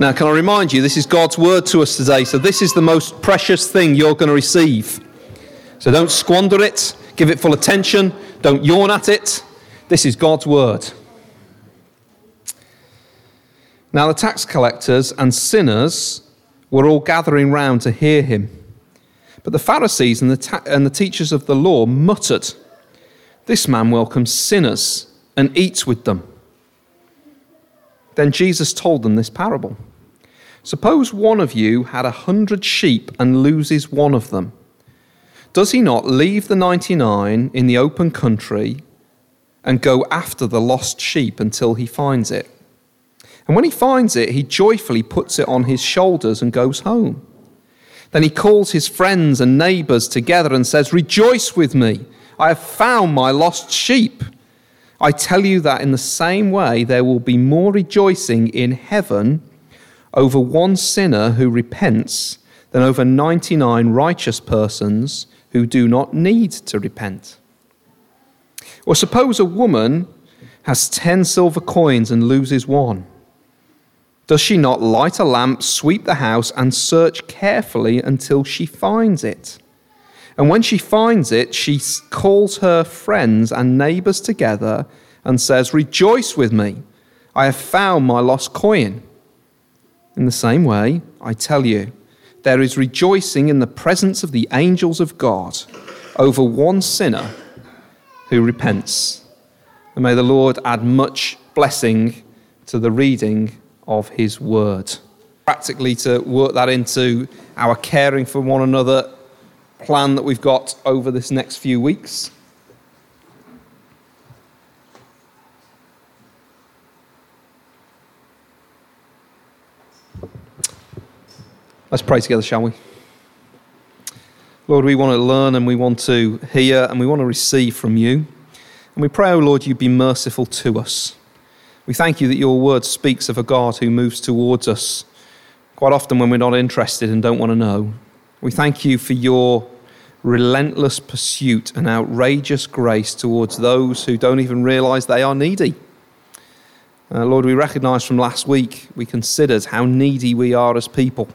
Now, can I remind you, this is God's word to us today, so this is the most precious thing you're going to receive. So don't squander it, give it full attention, don't yawn at it. This is God's word. Now, the tax collectors and sinners were all gathering round to hear him. But the Pharisees and the, ta- and the teachers of the law muttered, This man welcomes sinners and eats with them. Then Jesus told them this parable Suppose one of you had a hundred sheep and loses one of them. Does he not leave the 99 in the open country and go after the lost sheep until he finds it? And when he finds it, he joyfully puts it on his shoulders and goes home. Then he calls his friends and neighbors together and says, Rejoice with me, I have found my lost sheep. I tell you that in the same way, there will be more rejoicing in heaven over one sinner who repents than over 99 righteous persons who do not need to repent. Or suppose a woman has 10 silver coins and loses one. Does she not light a lamp, sweep the house, and search carefully until she finds it? And when she finds it, she calls her friends and neighbors together and says, Rejoice with me, I have found my lost coin. In the same way, I tell you, there is rejoicing in the presence of the angels of God over one sinner who repents. And may the Lord add much blessing to the reading of his word. Practically, to work that into our caring for one another plan that we've got over this next few weeks. Let's pray together, shall we? Lord, we want to learn and we want to hear and we want to receive from you. And we pray, O oh Lord, you be merciful to us. We thank you that your word speaks of a God who moves towards us quite often when we're not interested and don't want to know. We thank you for your relentless pursuit and outrageous grace towards those who don't even realize they are needy. Uh, Lord, we recognize from last week, we considered how needy we are as people.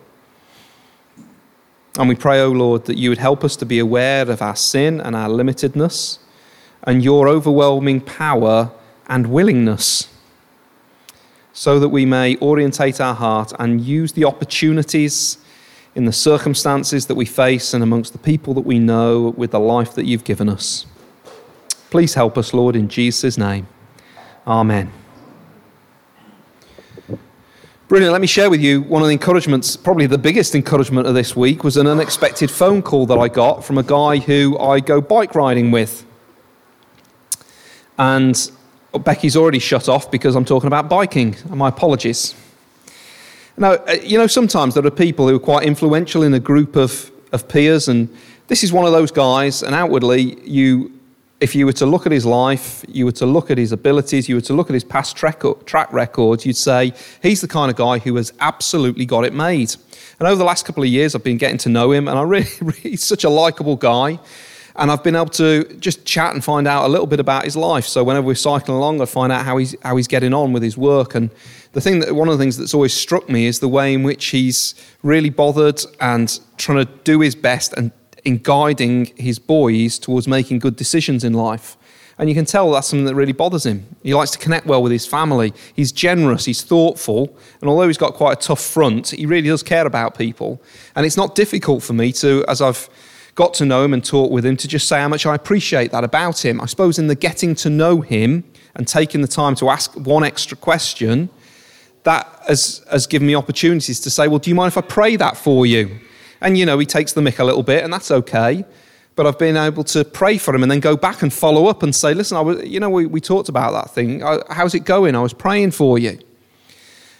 And we pray, O oh Lord, that you would help us to be aware of our sin and our limitedness and your overwhelming power and willingness so that we may orientate our heart and use the opportunities in the circumstances that we face and amongst the people that we know with the life that you've given us. Please help us, Lord, in Jesus' name. Amen. Brilliant. Let me share with you one of the encouragements, probably the biggest encouragement of this week, was an unexpected phone call that I got from a guy who I go bike riding with. And Becky's already shut off because I'm talking about biking. My apologies. Now, uh, you know, sometimes there are people who are quite influential in a group of, of peers, and this is one of those guys, and outwardly, you if you were to look at his life, you were to look at his abilities, you were to look at his past track, track records, you'd say he's the kind of guy who has absolutely got it made. And over the last couple of years, I've been getting to know him, and I really, really he's such a likable guy. And I've been able to just chat and find out a little bit about his life. So whenever we're cycling along, I find out how he's how he's getting on with his work. And the thing that one of the things that's always struck me is the way in which he's really bothered and trying to do his best and in guiding his boys towards making good decisions in life. And you can tell that's something that really bothers him. He likes to connect well with his family. He's generous, he's thoughtful, and although he's got quite a tough front, he really does care about people. And it's not difficult for me to, as I've got to know him and talk with him, to just say how much I appreciate that about him. I suppose in the getting to know him and taking the time to ask one extra question, that has, has given me opportunities to say, Well, do you mind if I pray that for you? And, you know, he takes the mick a little bit, and that's okay. But I've been able to pray for him and then go back and follow up and say, listen, I was, you know, we, we talked about that thing. How's it going? I was praying for you.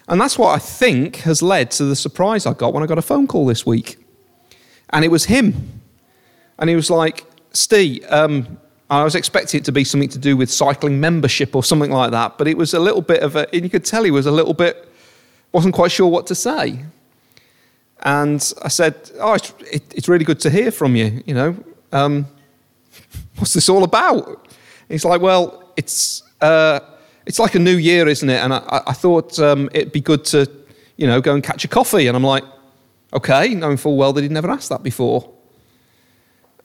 And that's what I think has led to the surprise I got when I got a phone call this week. And it was him. And he was like, Steve, um, I was expecting it to be something to do with cycling membership or something like that, but it was a little bit of a, and you could tell he was a little bit, wasn't quite sure what to say. And I said, Oh, it's, it, it's really good to hear from you. You know, um, what's this all about? He's like, Well, it's, uh, it's like a new year, isn't it? And I, I thought um, it'd be good to, you know, go and catch a coffee. And I'm like, okay, knowing full well that he'd never asked that before.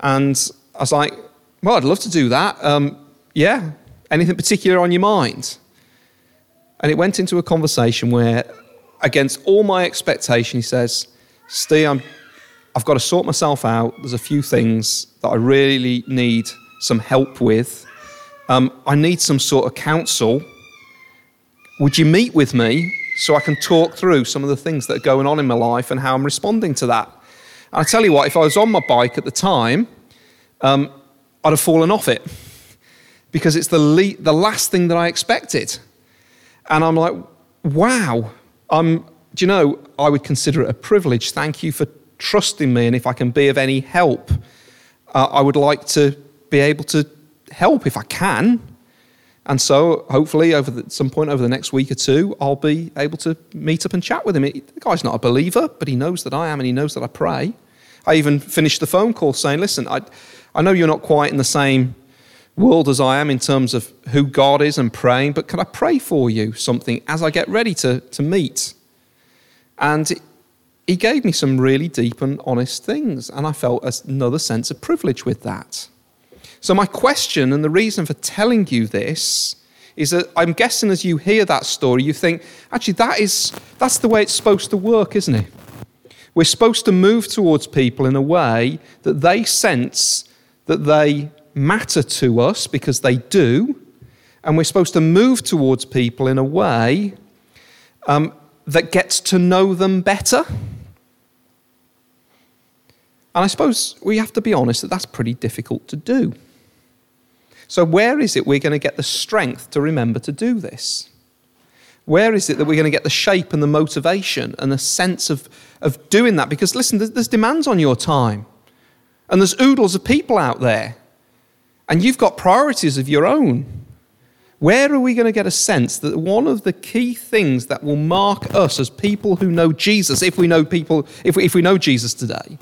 And I was like, well, I'd love to do that. Um, yeah, anything particular on your mind? And it went into a conversation where, against all my expectation, he says, Steve, I'm, I've got to sort myself out. There's a few things that I really need some help with. Um, I need some sort of counsel. Would you meet with me so I can talk through some of the things that are going on in my life and how I'm responding to that? And I tell you what, if I was on my bike at the time, um, I'd have fallen off it because it's the, le- the last thing that I expected. And I'm like, wow, I'm, do you know, I would consider it a privilege. Thank you for trusting me. And if I can be of any help, uh, I would like to be able to help if I can. And so, hopefully, over the, some point over the next week or two, I'll be able to meet up and chat with him. the guy's not a believer, but he knows that I am and he knows that I pray. I even finished the phone call saying, Listen, I, I know you're not quite in the same world as I am in terms of who God is and praying, but can I pray for you something as I get ready to, to meet? And he gave me some really deep and honest things, and I felt another sense of privilege with that. So, my question and the reason for telling you this is that I'm guessing as you hear that story, you think, actually, that is, that's the way it's supposed to work, isn't it? We're supposed to move towards people in a way that they sense that they matter to us because they do, and we're supposed to move towards people in a way um, that gets to know them better. And I suppose we have to be honest that that's pretty difficult to do. So, where is it we're going to get the strength to remember to do this? Where is it that we're going to get the shape and the motivation and the sense of, of doing that? Because, listen, there's, there's demands on your time, and there's oodles of people out there, and you've got priorities of your own. Where are we going to get a sense that one of the key things that will mark us as people who know Jesus, if we know people, if we, if we know Jesus today,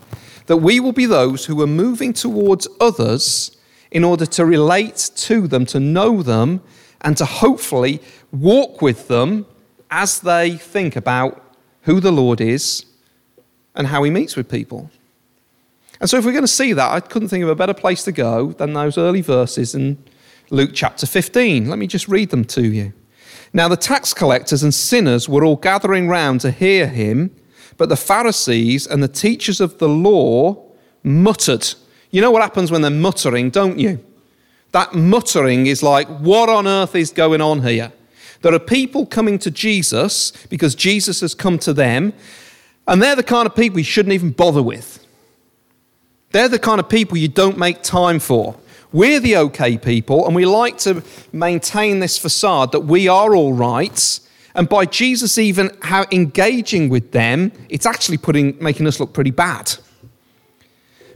that we will be those who are moving towards others in order to relate to them, to know them, and to hopefully walk with them as they think about who the Lord is and how he meets with people. And so, if we're going to see that, I couldn't think of a better place to go than those early verses in Luke chapter 15. Let me just read them to you. Now, the tax collectors and sinners were all gathering round to hear him, but the Pharisees and the teachers of the law muttered you know what happens when they're muttering, don't you? That muttering is like, what on earth is going on here? There are people coming to Jesus because Jesus has come to them, and they're the kind of people you shouldn't even bother with. They're the kind of people you don't make time for. We're the okay people, and we like to maintain this facade that we are all right. And by Jesus even engaging with them, it's actually putting, making us look pretty bad.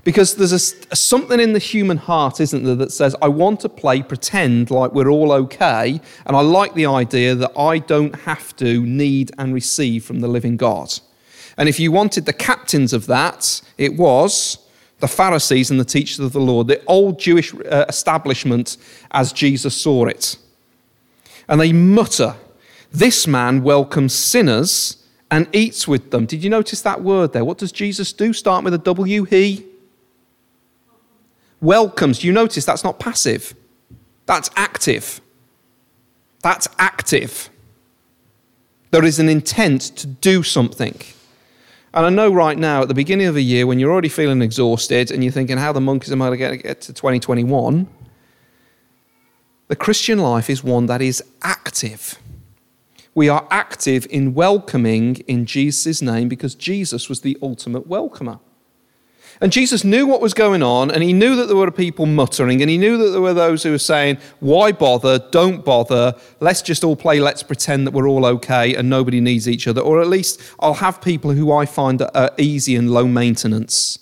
Because there's a, a, something in the human heart, isn't there, that says, I want to play pretend like we're all okay, and I like the idea that I don't have to need and receive from the living God. And if you wanted the captains of that, it was the Pharisees and the teachers of the Lord, the old Jewish uh, establishment as Jesus saw it. And they mutter, This man welcomes sinners and eats with them. Did you notice that word there? What does Jesus do? Start with a W, he welcomes. You notice that's not passive, that's active. That's active. There is an intent to do something. And I know right now, at the beginning of the year, when you're already feeling exhausted and you're thinking, how the monkeys am I going to get to 2021? The Christian life is one that is active. We are active in welcoming in Jesus' name because Jesus was the ultimate welcomer. And Jesus knew what was going on, and he knew that there were people muttering, and he knew that there were those who were saying, Why bother? Don't bother. Let's just all play, let's pretend that we're all okay and nobody needs each other. Or at least I'll have people who I find are easy and low maintenance.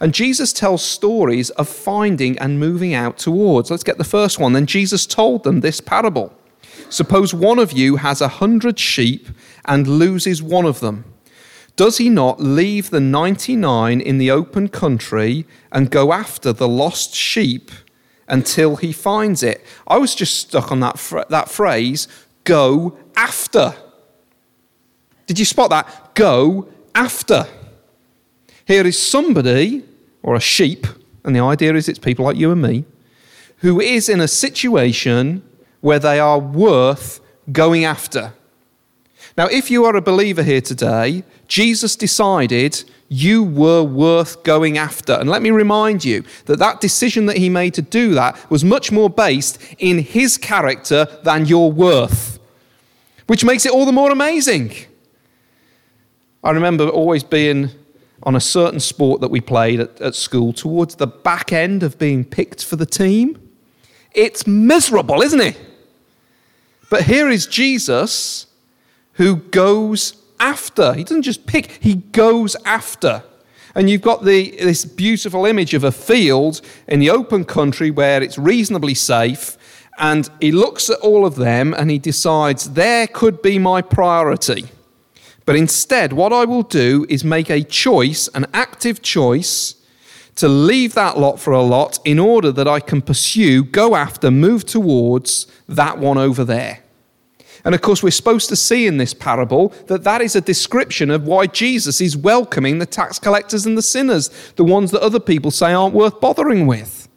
And Jesus tells stories of finding and moving out towards. Let's get the first one. Then Jesus told them this parable Suppose one of you has a hundred sheep and loses one of them. Does he not leave the 99 in the open country and go after the lost sheep until he finds it? I was just stuck on that, that phrase, go after. Did you spot that? Go after. Here is somebody, or a sheep, and the idea is it's people like you and me, who is in a situation where they are worth going after. Now, if you are a believer here today, Jesus decided you were worth going after. And let me remind you that that decision that he made to do that was much more based in his character than your worth, which makes it all the more amazing. I remember always being on a certain sport that we played at, at school towards the back end of being picked for the team. It's miserable, isn't it? But here is Jesus who goes after. He doesn't just pick, he goes after. And you've got the, this beautiful image of a field in the open country where it's reasonably safe. And he looks at all of them and he decides, there could be my priority. But instead, what I will do is make a choice, an active choice, to leave that lot for a lot in order that I can pursue, go after, move towards that one over there. And of course, we're supposed to see in this parable that that is a description of why Jesus is welcoming the tax collectors and the sinners, the ones that other people say aren't worth bothering with.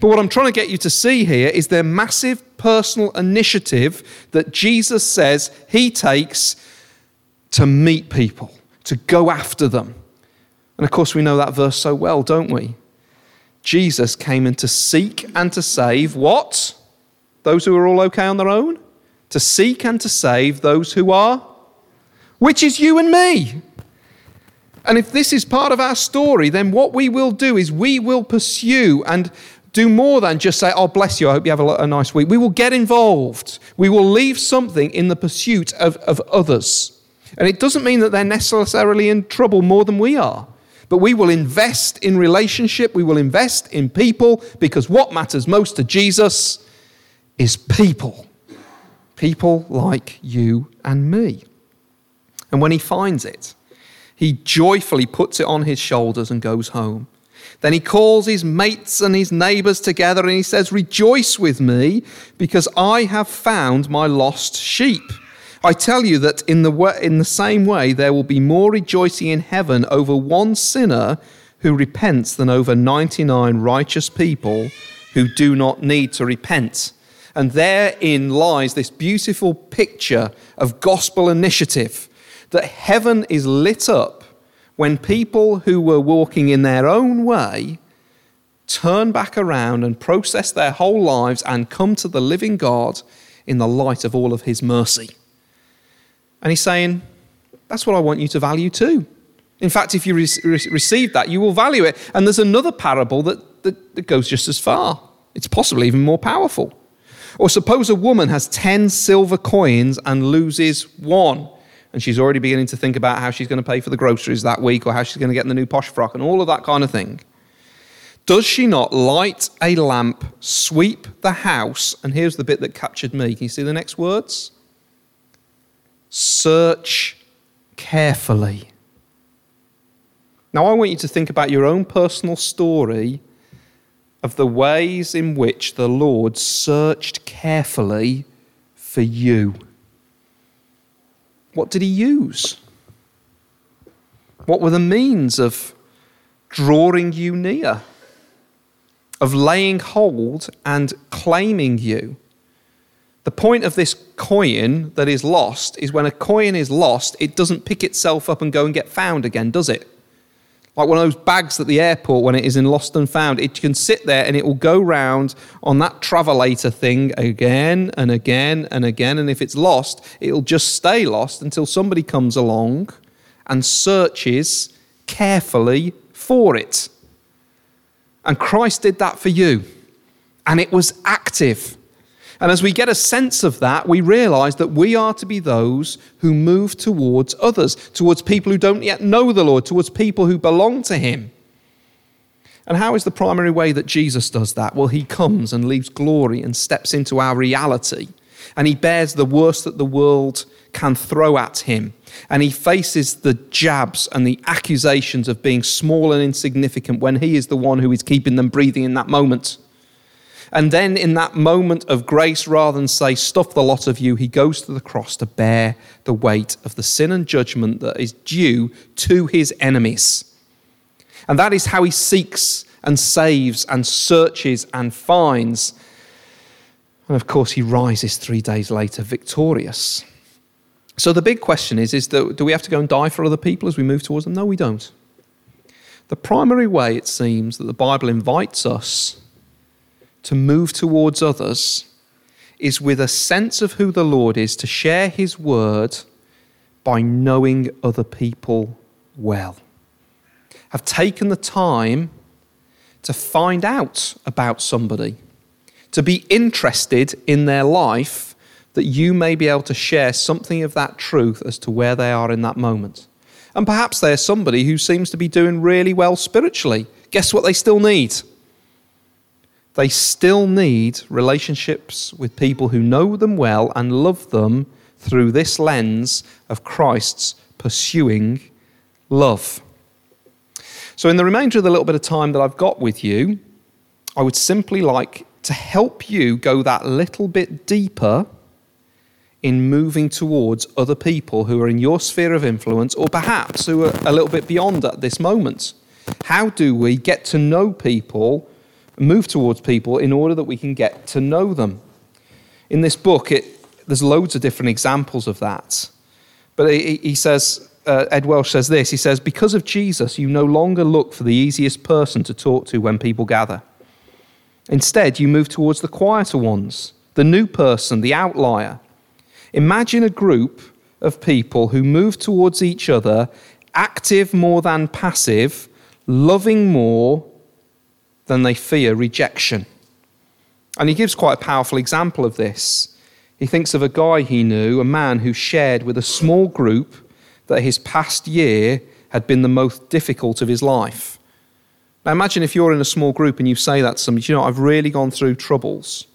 But what I'm trying to get you to see here is their massive personal initiative that Jesus says he takes to meet people, to go after them. And of course, we know that verse so well, don't we? Jesus came in to seek and to save what? Those who are all okay on their own? To seek and to save those who are, which is you and me. And if this is part of our story, then what we will do is we will pursue and do more than just say, Oh, bless you, I hope you have a, nice week. We will get involved. We will leave something in the pursuit of, of others. And it doesn't mean that they're necessarily in trouble more than we are. But we will invest in relationship, we will invest in people, because what matters most to Jesus is people people like you and me. And when he finds it, he joyfully puts it on his shoulders and goes home. Then he calls his mates and his neighbors together and he says, Rejoice with me, because I have found my lost sheep. I tell you that in the, in the same way, there will be more rejoicing in heaven over one sinner who repents than over 99 righteous people who do not need to repent. And therein lies this beautiful picture of gospel initiative that heaven is lit up when people who were walking in their own way turn back around and process their whole lives and come to the living God in the light of all of his mercy. And he's saying, That's what I want you to value too. In fact, if you re- receive that, you will value it. And there's another parable that, that, that goes just as far. It's possibly even more powerful. Or suppose a woman has 10 silver coins and loses one. And she's already beginning to think about how she's going to pay for the groceries that week or how she's going to get in the new posh frock and all of that kind of thing. Does she not light a lamp, sweep the house? And here's the bit that captured me. Can you see the next words? Search carefully. Now, I want you to think about your own personal story of the ways in which the Lord searched carefully for you. What did he use? What were the means of drawing you near, of laying hold and claiming you? The point of this coin that is lost is when a coin is lost, it doesn't pick itself up and go and get found again, does it? Like one of those bags at the airport when it is in lost and found. It can sit there and it will go round on that travelator thing again and again and again. And if it's lost, it'll just stay lost until somebody comes along and searches carefully for it. And Christ did that for you. And it was active. And as we get a sense of that, we realize that we are to be those who move towards others, towards people who don't yet know the Lord, towards people who belong to Him. And how is the primary way that Jesus does that? Well, He comes and leaves glory and steps into our reality. And He bears the worst that the world can throw at Him. And He faces the jabs and the accusations of being small and insignificant when He is the one who is keeping them breathing in that moment. And then, in that moment of grace, rather than say, Stuff the lot of you, he goes to the cross to bear the weight of the sin and judgment that is due to his enemies. And that is how he seeks and saves and searches and finds. And of course, he rises three days later victorious. So the big question is, is that, do we have to go and die for other people as we move towards them? No, we don't. The primary way, it seems, that the Bible invites us to move towards others is with a sense of who the Lord is, to share his word by knowing other people well. Have taken the time to find out about somebody, to be interested in their life, that you may be able to share something of that truth as to where they are in that moment. And perhaps they're somebody who seems to be doing really well spiritually. Guess what they still need? They still need relationships with people who know them well and love them through this lens of Christ's pursuing love. So, in the remainder of the little bit of time that I've got with you, I would simply like to help you go that little bit deeper in moving towards other people who are in your sphere of influence or perhaps who are a little bit beyond at this moment? How do we get to know people, move towards people in order that we can get to know them? In this book, it, there's loads of different examples of that. But he, says, uh, Ed Welch says this he says, Because of Jesus, you no longer look for the easiest person to talk to when people gather. Instead, you move towards the quieter ones, the new person, the outlier. Imagine a group of people who move towards each other, active more than passive, loving more than they fear rejection. And he gives quite a powerful example of this. He thinks of a guy he knew, a man who shared with a small group that his past year had been the most difficult of his life. Now imagine if you're in a small group and you say that to somebody, you know, I've really gone through troubles.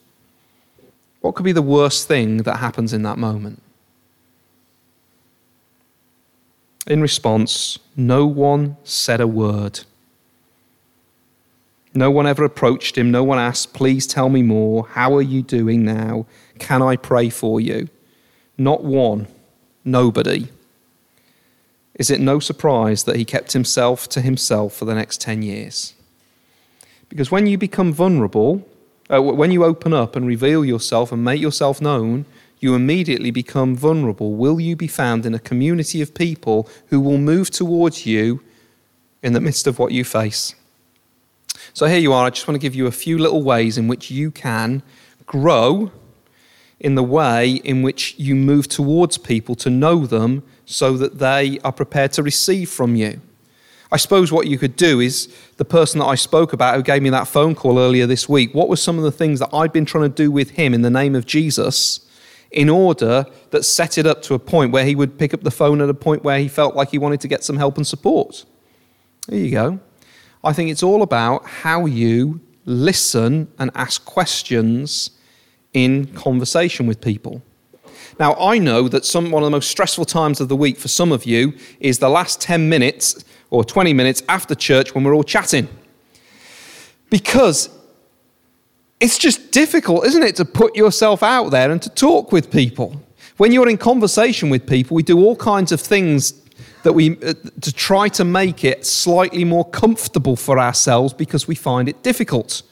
What could be the worst thing that happens in that moment? In response, no one said a word. No one ever approached him. No one asked, Please tell me more. How are you doing now? Can I pray for you? Not one. Nobody. Is it no surprise that he kept himself to himself for the next 10 years? Because when you become vulnerable, uh, when you open up and reveal yourself and make yourself known, you immediately become vulnerable. Will you be found in a community of people who will move towards you in the midst of what you face? So here you are. I just want to give you a few little ways in which you can grow in the way in which you move towards people to know them so that they are prepared to receive from you. I suppose what you could do is the person that I spoke about who gave me that phone call earlier this week, what were some of the things that I'd been trying to do with him in the name of Jesus in order that set it up to a point where he would pick up the phone at a point where he felt like he wanted to get some help and support? There you go. I think it's all about how you listen and ask questions in conversation with people. Now, I know that some, one of the most stressful times of the week for some of you is the last 10 minutes or 20 minutes after church when we're all chatting. Because it's just difficult, isn't it, to put yourself out there and to talk with people. When you're in conversation with people, we do all kinds of things that we uh, to try to make it slightly more comfortable for ourselves because we find it difficult.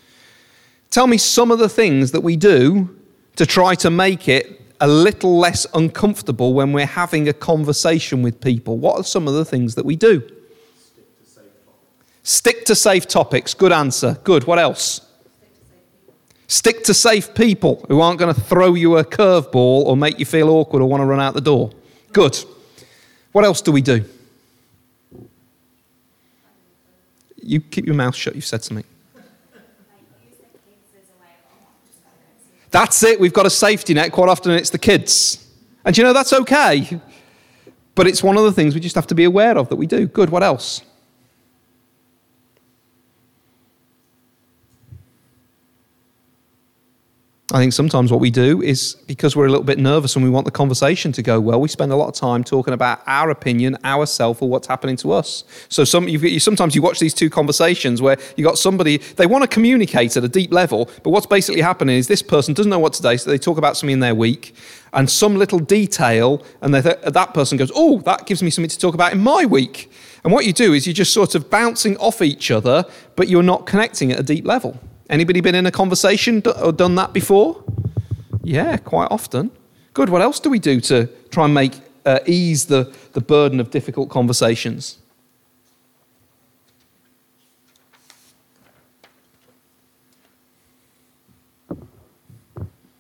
Tell me some of the things that we do to try to make it a little less uncomfortable when we're having a conversation with people. What are some of the things that we do? Stick to safe topics. Good answer. Good. What else? Stick to safe people who aren't going to throw you a curveball or make you feel awkward or want to run out the door. Good. What else do we do? You keep your mouth shut. You've said something. That's it. We've got a safety net. Quite often it's the kids. And you know, that's okay. But it's one of the things we just have to be aware of that we do. Good. What else? I think sometimes what we do is because we're a little bit nervous and we want the conversation to go well, we spend a lot of time talking about our opinion, ourself, or what's happening to us. So some, you, sometimes you watch these two conversations where you got somebody they want to communicate at a deep level, but what's basically happening is this person doesn't know what to say, so they talk about something in their week and some little detail, and th- that person goes, "Oh, that gives me something to talk about in my week." And what you do is you're just sort of bouncing off each other, but you're not connecting at a deep level. Anybody been in a conversation or done that before? Yeah, quite often. Good. What else do we do to try and make uh, ease the, the burden of difficult conversations?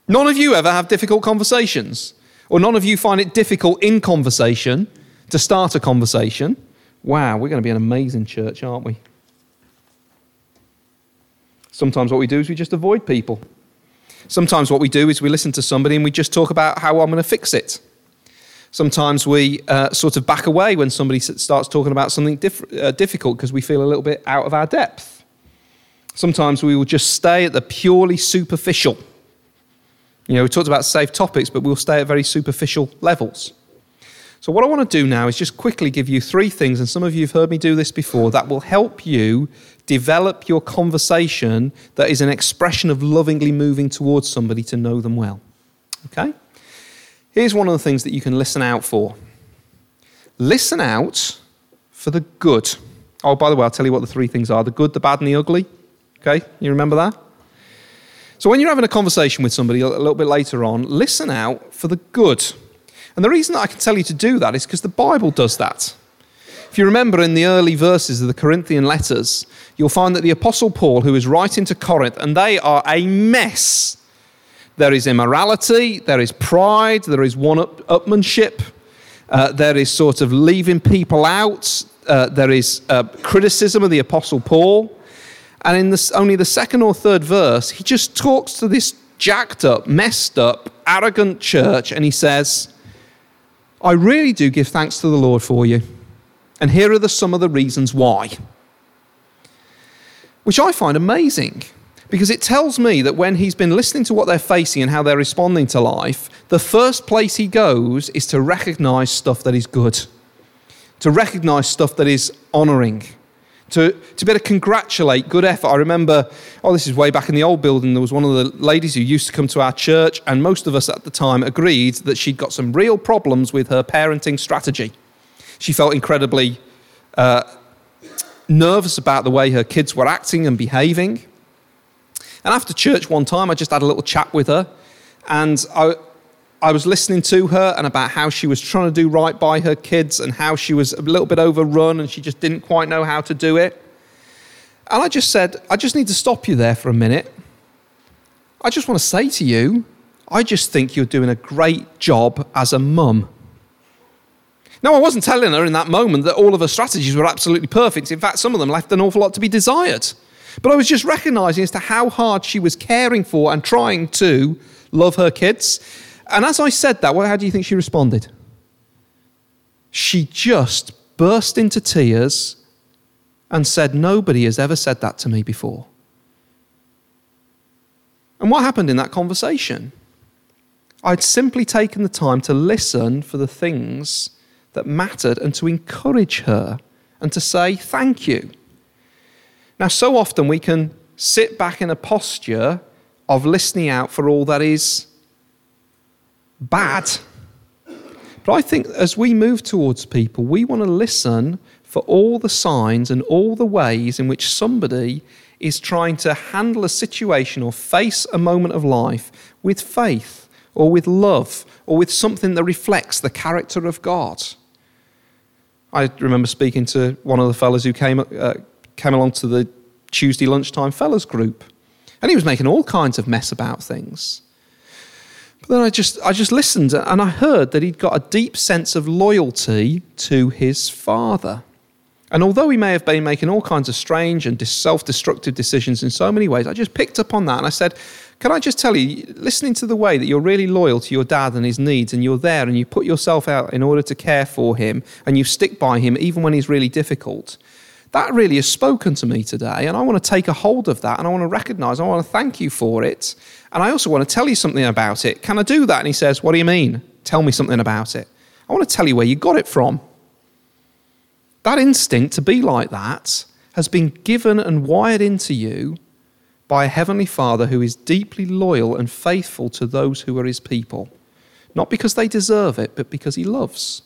None of you ever have difficult conversations, or none of you find it difficult in conversation to start a conversation. Wow, we're going to be an amazing church, aren't we? Sometimes what we do is we just avoid people. Sometimes what we do is we listen to somebody and we just talk about how I'm going to fix it. Sometimes we uh, sort of back away when somebody starts talking about something diff- uh, difficult because we feel a little bit out of our depth. Sometimes we will just stay at the purely superficial. You know, we talked about safe topics, but we'll stay at very superficial levels. So, what I want to do now is just quickly give you three things, and some of you have heard me do this before, that will help you develop your conversation that is an expression of lovingly moving towards somebody to know them well. Okay? Here's one of the things that you can listen out for listen out for the good. Oh, by the way, I'll tell you what the three things are the good, the bad, and the ugly. Okay? You remember that? So, when you're having a conversation with somebody a little bit later on, listen out for the good. And the reason that I can tell you to do that is because the Bible does that. If you remember in the early verses of the Corinthian letters, you'll find that the Apostle Paul, who is writing to Corinth, and they are a mess. There is immorality, there is pride, there is one upmanship, uh, there is sort of leaving people out, uh, there is uh, criticism of the Apostle Paul. And in this, only the second or third verse, he just talks to this jacked up, messed up, arrogant church, and he says, I really do give thanks to the Lord for you. And here are the, some of the reasons why. Which I find amazing because it tells me that when he's been listening to what they're facing and how they're responding to life, the first place he goes is to recognize stuff that is good, to recognize stuff that is honoring, to, to be able to congratulate good effort. I remember, oh, this is way back in the old building, there was one of the ladies who used to come to our church, and most of us at the time agreed that she'd got some real problems with her parenting strategy. She felt incredibly uh, nervous about the way her kids were acting and behaving. And after church one time, I just had a little chat with her, and I, I was listening to her and about how she was trying to do right by her kids and how she was a little bit overrun and she just didn't quite know how to do it. And I just said, I just need to stop you there for a minute. I just want to say to you, I just think you're doing a great job as a mum. Now, I wasn't telling her in that moment that all of her strategies were absolutely perfect. In fact, some of them left an awful lot to be desired. But I was just recognizing as to how hard she was caring for and trying to love her kids. And as I said that, how do you think she responded? She just burst into tears and said, Nobody has ever said that to me before. And what happened in that conversation? I'd simply taken the time to listen for the things that mattered and to encourage her and to say thank you. Now, so often we can sit back in a posture of listening out for all that is bad. But I think as we move towards people, we want to listen for all the signs and all the ways in which somebody is trying to handle a situation or face a moment of life with faith or with love or with something that reflects the character of God. I remember speaking to one of the fellows who came, uh, came along to the Tuesday lunchtime fellows group, and he was making all kinds of mess about things. But then I just, I just listened and I heard that he'd got a deep sense of loyalty to his father. And although he may have been making all kinds of strange and self destructive decisions in so many ways, I just picked up on that and I said, Can I just tell you, listening to the way that you're really loyal to your dad and his needs, and you're there and you put yourself out in order to care for him and you stick by him even when he's really difficult, that really has spoken to me today. And I want to take a hold of that and I want to recognize, I want to thank you for it. And I also want to tell you something about it. Can I do that? And he says, What do you mean? Tell me something about it. I want to tell you where you got it from. That instinct to be like that has been given and wired into you by a heavenly Father who is deeply loyal and faithful to those who are his people. Not because they deserve it, but because he loves.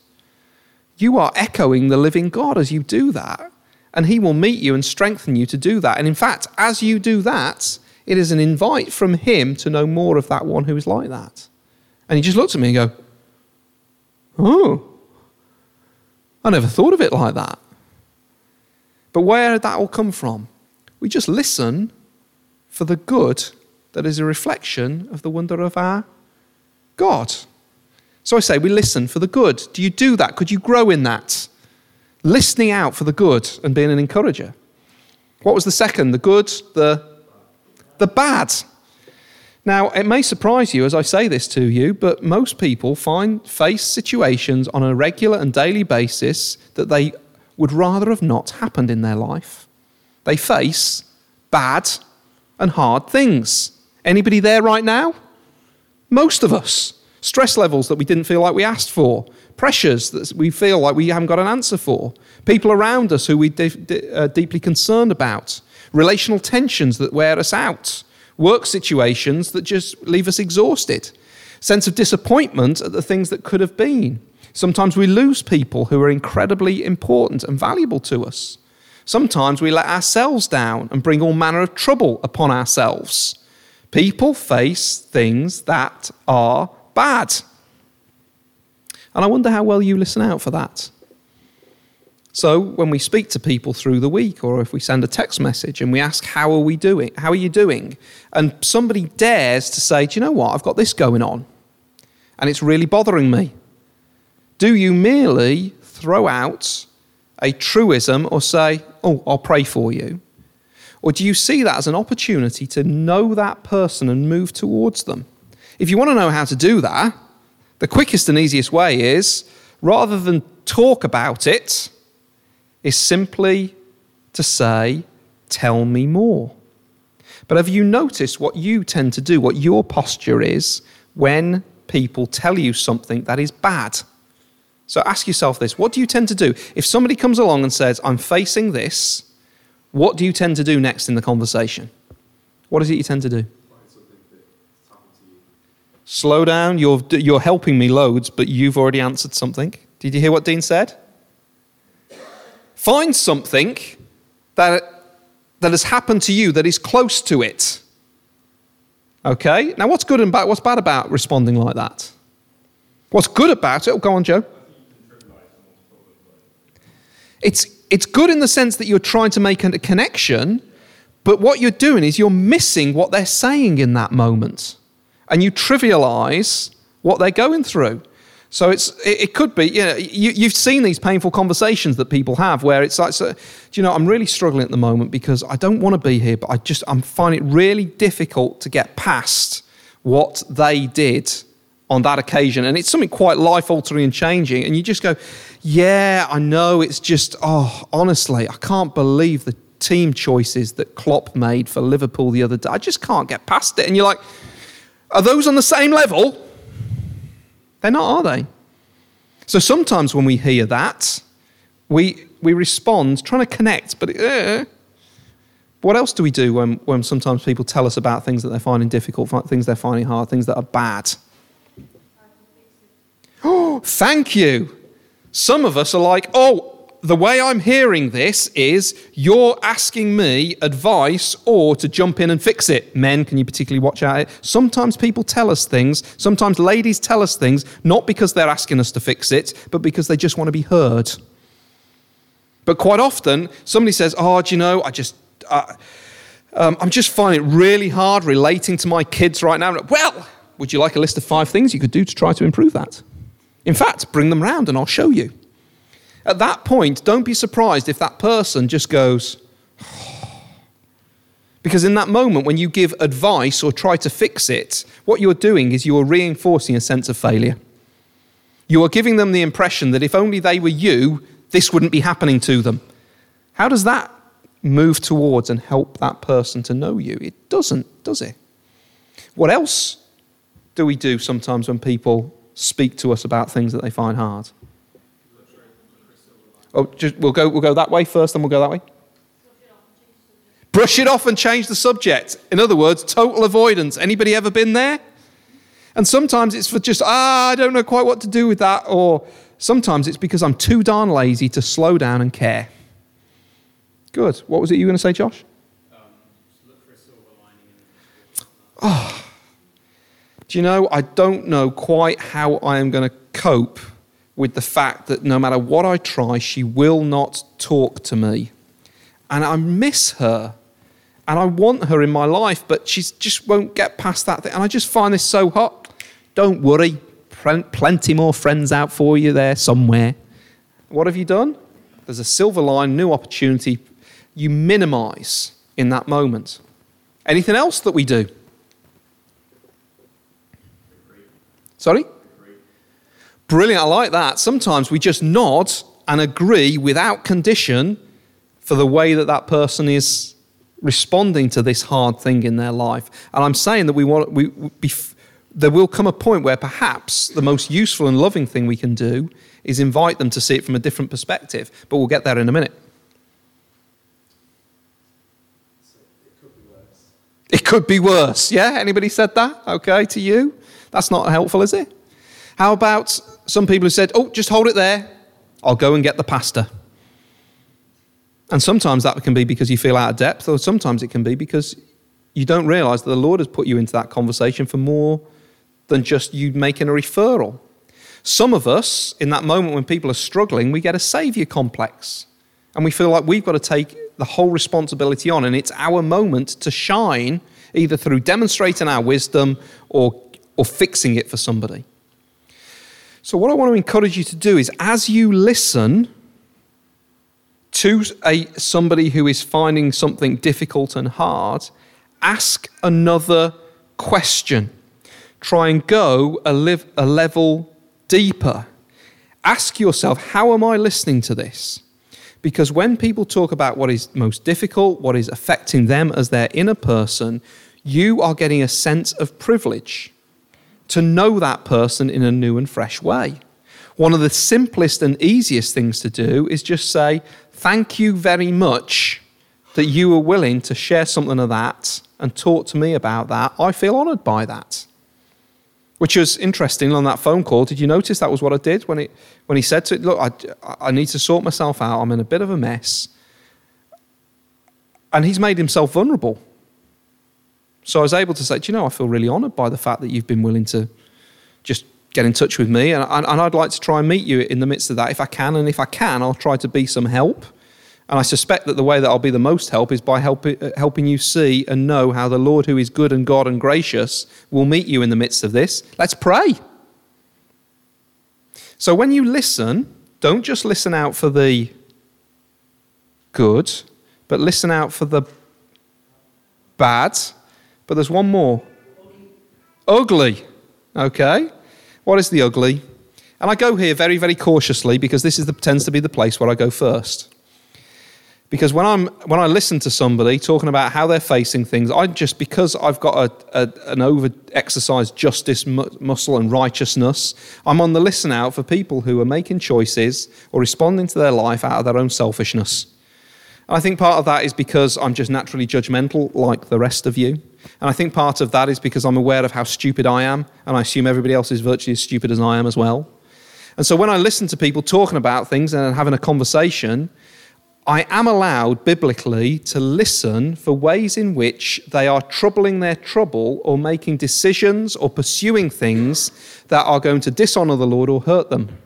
You are echoing the living God as you do that. And he will meet you and strengthen you to do that. And in fact, as you do that, it is an invite from him to know more of that one who is like that. And he just looks at me and go, Oh, I never thought of it like that. But where did that all come from? We just listen for the good that is a reflection of the wonder of our God. So I say, we listen for the good. Do you do that? Could you grow in that? Listening out for the good and being an encourager. What was the second? The good, the, the bad. Now, it may surprise you as I say this to you, but most people find face situations on a regular and daily basis that they would rather have not happened in their life. They face bad and hard things. Anybody there right now? Most of us stress levels that we didn't feel like we asked for, pressures that we feel like we haven't got an answer for, people around us who we're uh, deeply concerned about, relational tensions that wear us out, work situations that just leave us exhausted, sense of disappointment at the things that could have been. Sometimes we lose people who are incredibly important and valuable to us. Sometimes we let ourselves down and bring all manner of trouble upon ourselves. People face things that are bad. And I wonder how well you listen out for that. So, when we speak to people through the week, or if we send a text message and we ask, How are we doing? How are you doing? And somebody dares to say, Do you know what? I've got this going on, and it's really bothering me. Do you merely throw out a truism or say, Oh, I'll pray for you? Or do you see that as an opportunity to know that person and move towards them? If you want to know how to do that, the quickest and easiest way is rather than talk about it, is simply to say, Tell me more. But have you noticed what you tend to do, what your posture is when people tell you something that is bad? So ask yourself this what do you tend to do? If somebody comes along and says, I'm facing this, what do you tend to do next in the conversation? What is it you tend to do? Slow down. You're, you're helping me loads, but you've already answered something. Did you hear what Dean said? Find something that, that has happened to you that is close to it. Okay? Now, what's good and bad? What's bad about responding like that? What's good about it? Oh, go on, Joe. It's, it's good in the sense that you're trying to make a connection, but what you're doing is you're missing what they're saying in that moment and you trivialize what they're going through. So it's, it, could be, you know, you, have seen these painful conversations that people have where it's like, so, do you know, I'm really struggling at the moment because I don't want to be here, but I just, I'm finding it really difficult to get past what they did on that occasion. And it's something quite life altering and changing. And you just go, yeah, I know. It's just, oh, honestly, I can't believe the team choices that Klopp made for Liverpool the other day. I just can't get past it. And you're like, are those on the same level? They're not, are they? So sometimes when we hear that, we, we respond trying to connect, but uh, what else do we do when, when sometimes people tell us about things that they're finding difficult, things they're finding hard, things that are bad? Oh, thank you. Some of us are like, oh, the way I'm hearing this is you're asking me advice or to jump in and fix it. Men, can you particularly watch out? Sometimes people tell us things, sometimes ladies tell us things, not because they're asking us to fix it, but because they just want to be heard. But quite often, somebody says, Oh, do you know, I just. Uh, um, I'm just finding it really hard relating to my kids right now. Well, would you like a list of five things you could do to try to improve that? In fact, bring them round and I'll show you. At that point, don't be surprised if that person just goes, because in that moment, when you give advice or try to fix it, what you're doing is you are reinforcing a sense of failure. You are giving them the impression that if only they were you, this wouldn't be happening to them. How does that move towards and help that person to know you? It doesn't, does it? What else do we do sometimes when people speak to us about things that they find hard? Oh, just, we'll, go, we'll go that way first, then we'll go that way. Brush it off and change the subject. In other words, total avoidance. Anybody ever been there? And sometimes it's for just, ah, I don't know quite what to do with that. Or sometimes it's because I'm too darn lazy to slow down and care. Good. What was it you were going to say, Josh? Um, oh. Do you know, I don't know quite how I am going to cope with the fact that no matter what I try, she will not talk to me. And I miss her. And I want her in my life, but she just won't get past that thing. And I just find this so hot. Don't worry, plenty more friends out for you there somewhere. What have you done? There's a silver line, new opportunity. You minimize in that moment. Anything else that we do? Sorry? Brilliant, I like that. Sometimes we just nod and agree without condition for the way that that person is responding to this hard thing in their life. And I'm saying that we want we, we there will come a point where perhaps the most useful and loving thing we can do is invite them to see it from a different perspective. But we'll get there in a minute. It could be worse. Yeah? Anybody said that? Okay, to you? That's not helpful, is it? How about some people who said, oh, just hold it there. I'll go and get the pastor. And sometimes that can be because you feel out of depth, or sometimes it can be because you don't realize that the Lord has put you into that conversation for more than just you making a referral. Some of us, in that moment when people are struggling, we get a savior complex. And we feel like we've got to take the whole responsibility on, and it's our moment to shine, either through demonstrating our wisdom or, or fixing it for somebody. So, what I want to encourage you to do is as you listen to a, somebody who is finding something difficult and hard, ask another question. Try and go a, a level deeper. Ask yourself, how am I listening to this? Because when people talk about what is most difficult, what is affecting them as their inner person, you are getting a sense of privilege to know that person in a new and fresh way. One of the simplest and easiest things to do is just say, Thank you very much that you were willing to share something of that and talk to me about that. I feel honored by that. Which was interesting on that phone call. Did you notice that was what I did when, it, when he said to it, Look, I, I need to sort myself out. I'm in a bit of a mess. And he's made himself vulnerable. So I was able to say, Do you know, I feel really honored by the fact that you've been willing to just get in touch with me. And, and, I'd like to try and meet you in the midst of that if I can. And if I can, I'll try to be some help. And I suspect that the way that I'll be the most help is by help, uh, helping you see and know how the Lord, who is good and God and gracious, will meet you in the midst of this. Let's pray. So when you listen, don't just listen out for the good, but listen out for the bad. But there's one more ugly. Okay? What is the ugly? And I go here very, very cautiously because this is the, tends to be the place where I go first. Because when, I'm, when I listen to somebody talking about how they're facing things, I just, because I've got a, a, an over exercised justice mu- muscle and righteousness, I'm on the listen out for people who are making choices or responding to their life out of their own selfishness. And I think part of that is because I'm just naturally judgmental like the rest of you. And I think part of that is because I'm aware of how stupid I am, and I assume everybody else is virtually as stupid as I am as well. And so when I listen to people talking about things and having a conversation, I am allowed biblically to listen for ways in which they are troubling their trouble or making decisions or pursuing things that are going to dishonor the Lord or hurt them.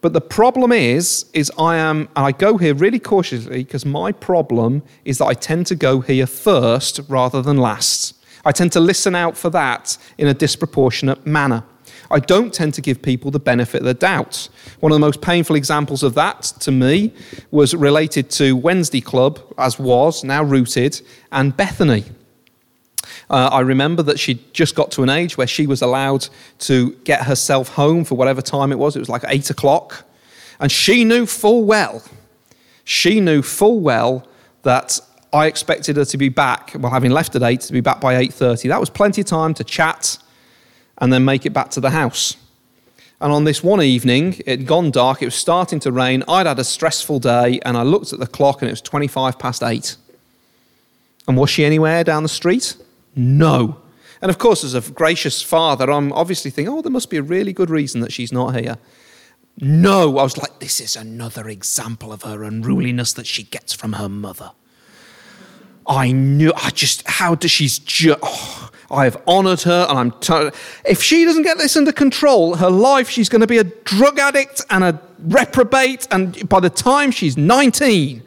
But the problem is, is I am, and I go here really cautiously because my problem is that I tend to go here first rather than last. I tend to listen out for that in a disproportionate manner. I don't tend to give people the benefit of the doubt. One of the most painful examples of that to me was related to Wednesday Club, as was, now rooted, and Bethany. Uh, I remember that she just got to an age where she was allowed to get herself home for whatever time it was. It was like eight o'clock. And she knew full well She knew full well that I expected her to be back, well, having left at 8, to be back by 8.30. That was plenty of time to chat and then make it back to the house. And on this one evening, it had gone dark, it was starting to rain, I'd had a stressful day, and I looked at the clock and it was 25 past 8. And was she anywhere down the street? No. And of course, as a gracious father, I'm obviously thinking, oh, there must be a really good reason that she's not here. No, I was like, this is another example of her unruliness that she gets from her mother. I knew, I just, how does she's just, oh, I have honored her and I'm, t- if she doesn't get this under control, her life, she's going to be a drug addict and a reprobate. And by the time she's 19,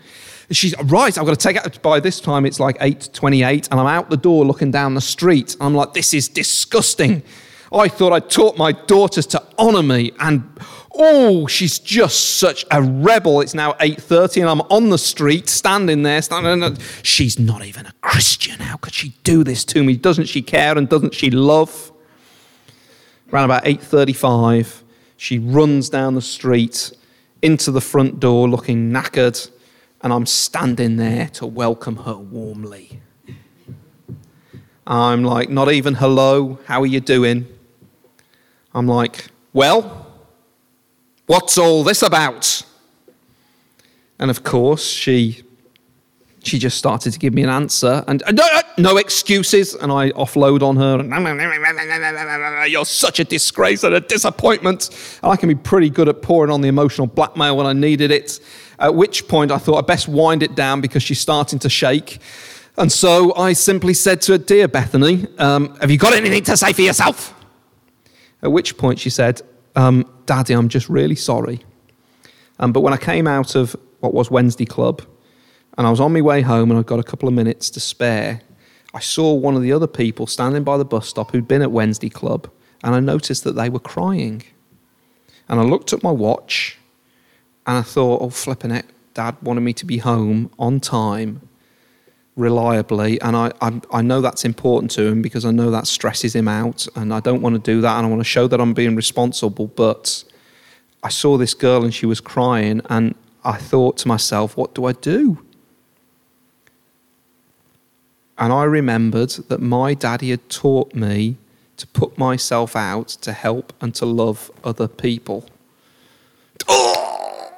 she's right. I've got to take it. By this time, it's like 8:28, and I'm out the door looking down the street. I'm like, this is disgusting. I thought I taught my daughters to honor me, and oh, she's just such a rebel. It's now 8:30, and I'm on the street, standing there, standing. She's not even a Christian. How could she do this to me? Doesn't she care and doesn't she love? Around about 8:35, she runs down the street into the front door, looking knackered and I'm standing there to welcome her warmly. I'm like, not even hello, how are you doing? I'm like, well, what's all this about? And of course, she she just started to give me an answer and uh, no, uh, no excuses. And I offload on her. You're such a disgrace and a disappointment. And I can be pretty good at pouring on the emotional blackmail when I needed it. At which point I thought I'd best wind it down because she's starting to shake. And so I simply said to her, Dear Bethany, um, have you got anything to say for yourself? At which point she said, um, Daddy, I'm just really sorry. Um, but when I came out of what was Wednesday Club, and I was on my way home and I'd got a couple of minutes to spare, I saw one of the other people standing by the bus stop who'd been at Wednesday Club, and I noticed that they were crying. And I looked at my watch and I thought, oh, flipping it, Dad wanted me to be home on time, reliably. And I, I, I know that's important to him because I know that stresses him out. And I don't want to do that. And I want to show that I'm being responsible. But I saw this girl and she was crying. And I thought to myself, what do I do? And I remembered that my daddy had taught me to put myself out to help and to love other people. Oh!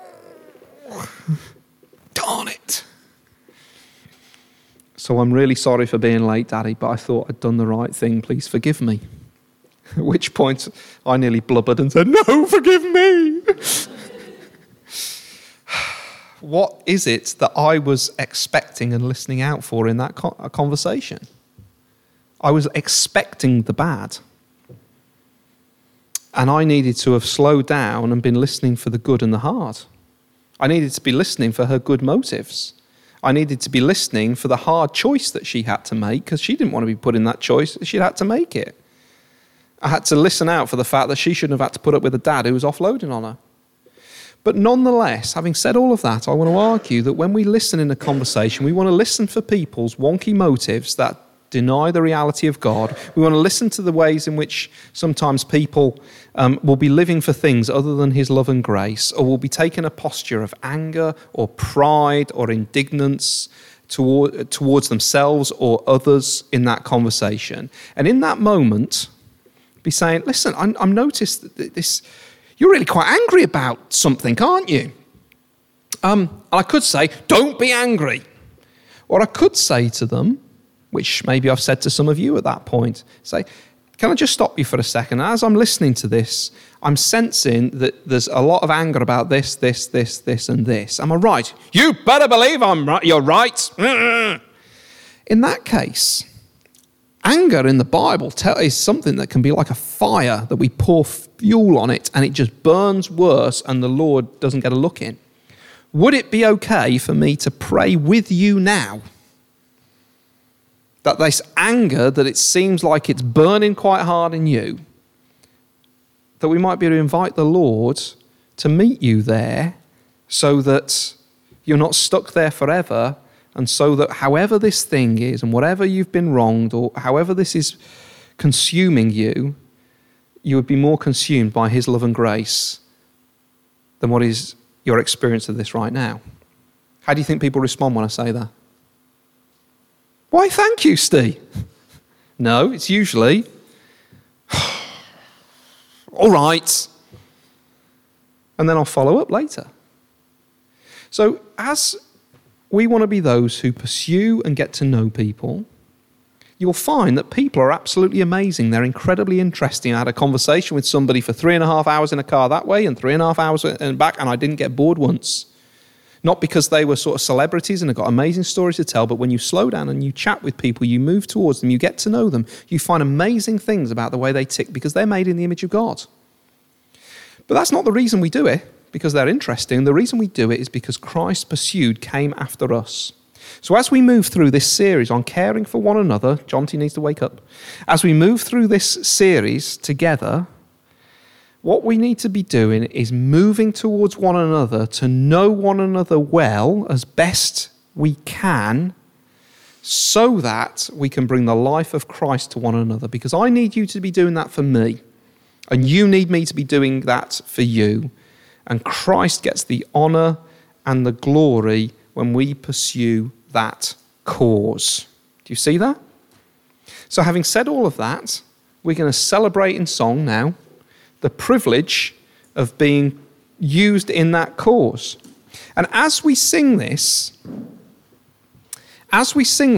Darn it. So I'm really sorry for being late, Daddy, but I thought I'd done the right thing. Please forgive me. At which point I nearly blubbered and said, No, forgive me what is it that I was expecting and listening out for in that conversation? I was expecting the bad. And I needed to have slowed down and been listening for the good and the hard. I needed to be listening for her good motives. I needed to be listening for the hard choice that she had to make because she didn't want to be put in that choice. She'd had to make it. I had to listen out for the fact that she shouldn't have had to put up with a dad who was offloading on her. But nonetheless, having said all of that, I want to argue that when we listen in a conversation, we want to listen for people's wonky motives that deny the reality of God. We want to listen to the ways in which sometimes people um, will be living for things other than His love and grace, or will be taking a posture of anger or pride or indignance toward, towards themselves or others in that conversation. And in that moment, be saying, Listen, I'm, noticed that this you're really quite angry about something, aren't you? Um, and I could say, don't be angry. Or I could say to them, which maybe I've said to some of you at that point, say, can I just stop you for a second? As I'm listening to this, I'm sensing that there's a lot of anger about this, this, this, this, and this. Am I right? You better believe I'm right. You're right. In that case, Anger in the Bible is something that can be like a fire that we pour fuel on it and it just burns worse and the Lord doesn't get a look in. Would it be okay for me to pray with you now? That this anger that it seems like it's burning quite hard in you, that we might be able to invite the Lord to meet you there so that you're not stuck there forever, and so that however this thing is, and whatever you've been wronged, or however this is consuming you, you would be more consumed by His love and grace than what is your experience of this right now. How do you think people respond when I say that? Why, thank you, Steve. No, it's usually, all right. And then I'll follow up later. So, as we want to be those who pursue and get to know people, you'll find that people are absolutely amazing. They're incredibly interesting. I had a conversation with somebody for three and a half hours in a car that way and three and a half hours and back, and I didn't get bored once. Not because they were sort of celebrities and have got amazing stories to tell, but when you slow down and you chat with people, you move towards them, you get to know them, you find amazing things about the way they tick because they're made in the image of God. But that's not the reason we do it, because they're interesting. The reason we do it is because Christ pursued, came after us. So, as we move through this series on caring for one another, John T needs to wake up. As we move through this series together, what we need to be doing is moving towards one another to know one another well as best we can so that we can bring the life of Christ to one another. Because I need you to be doing that for me, and you need me to be doing that for you. And Christ gets the honor and the glory when we pursue that cause. Do you see that? So, having said all of that, we're going to celebrate in song now the privilege of being used in that cause. And as we sing this, as we sing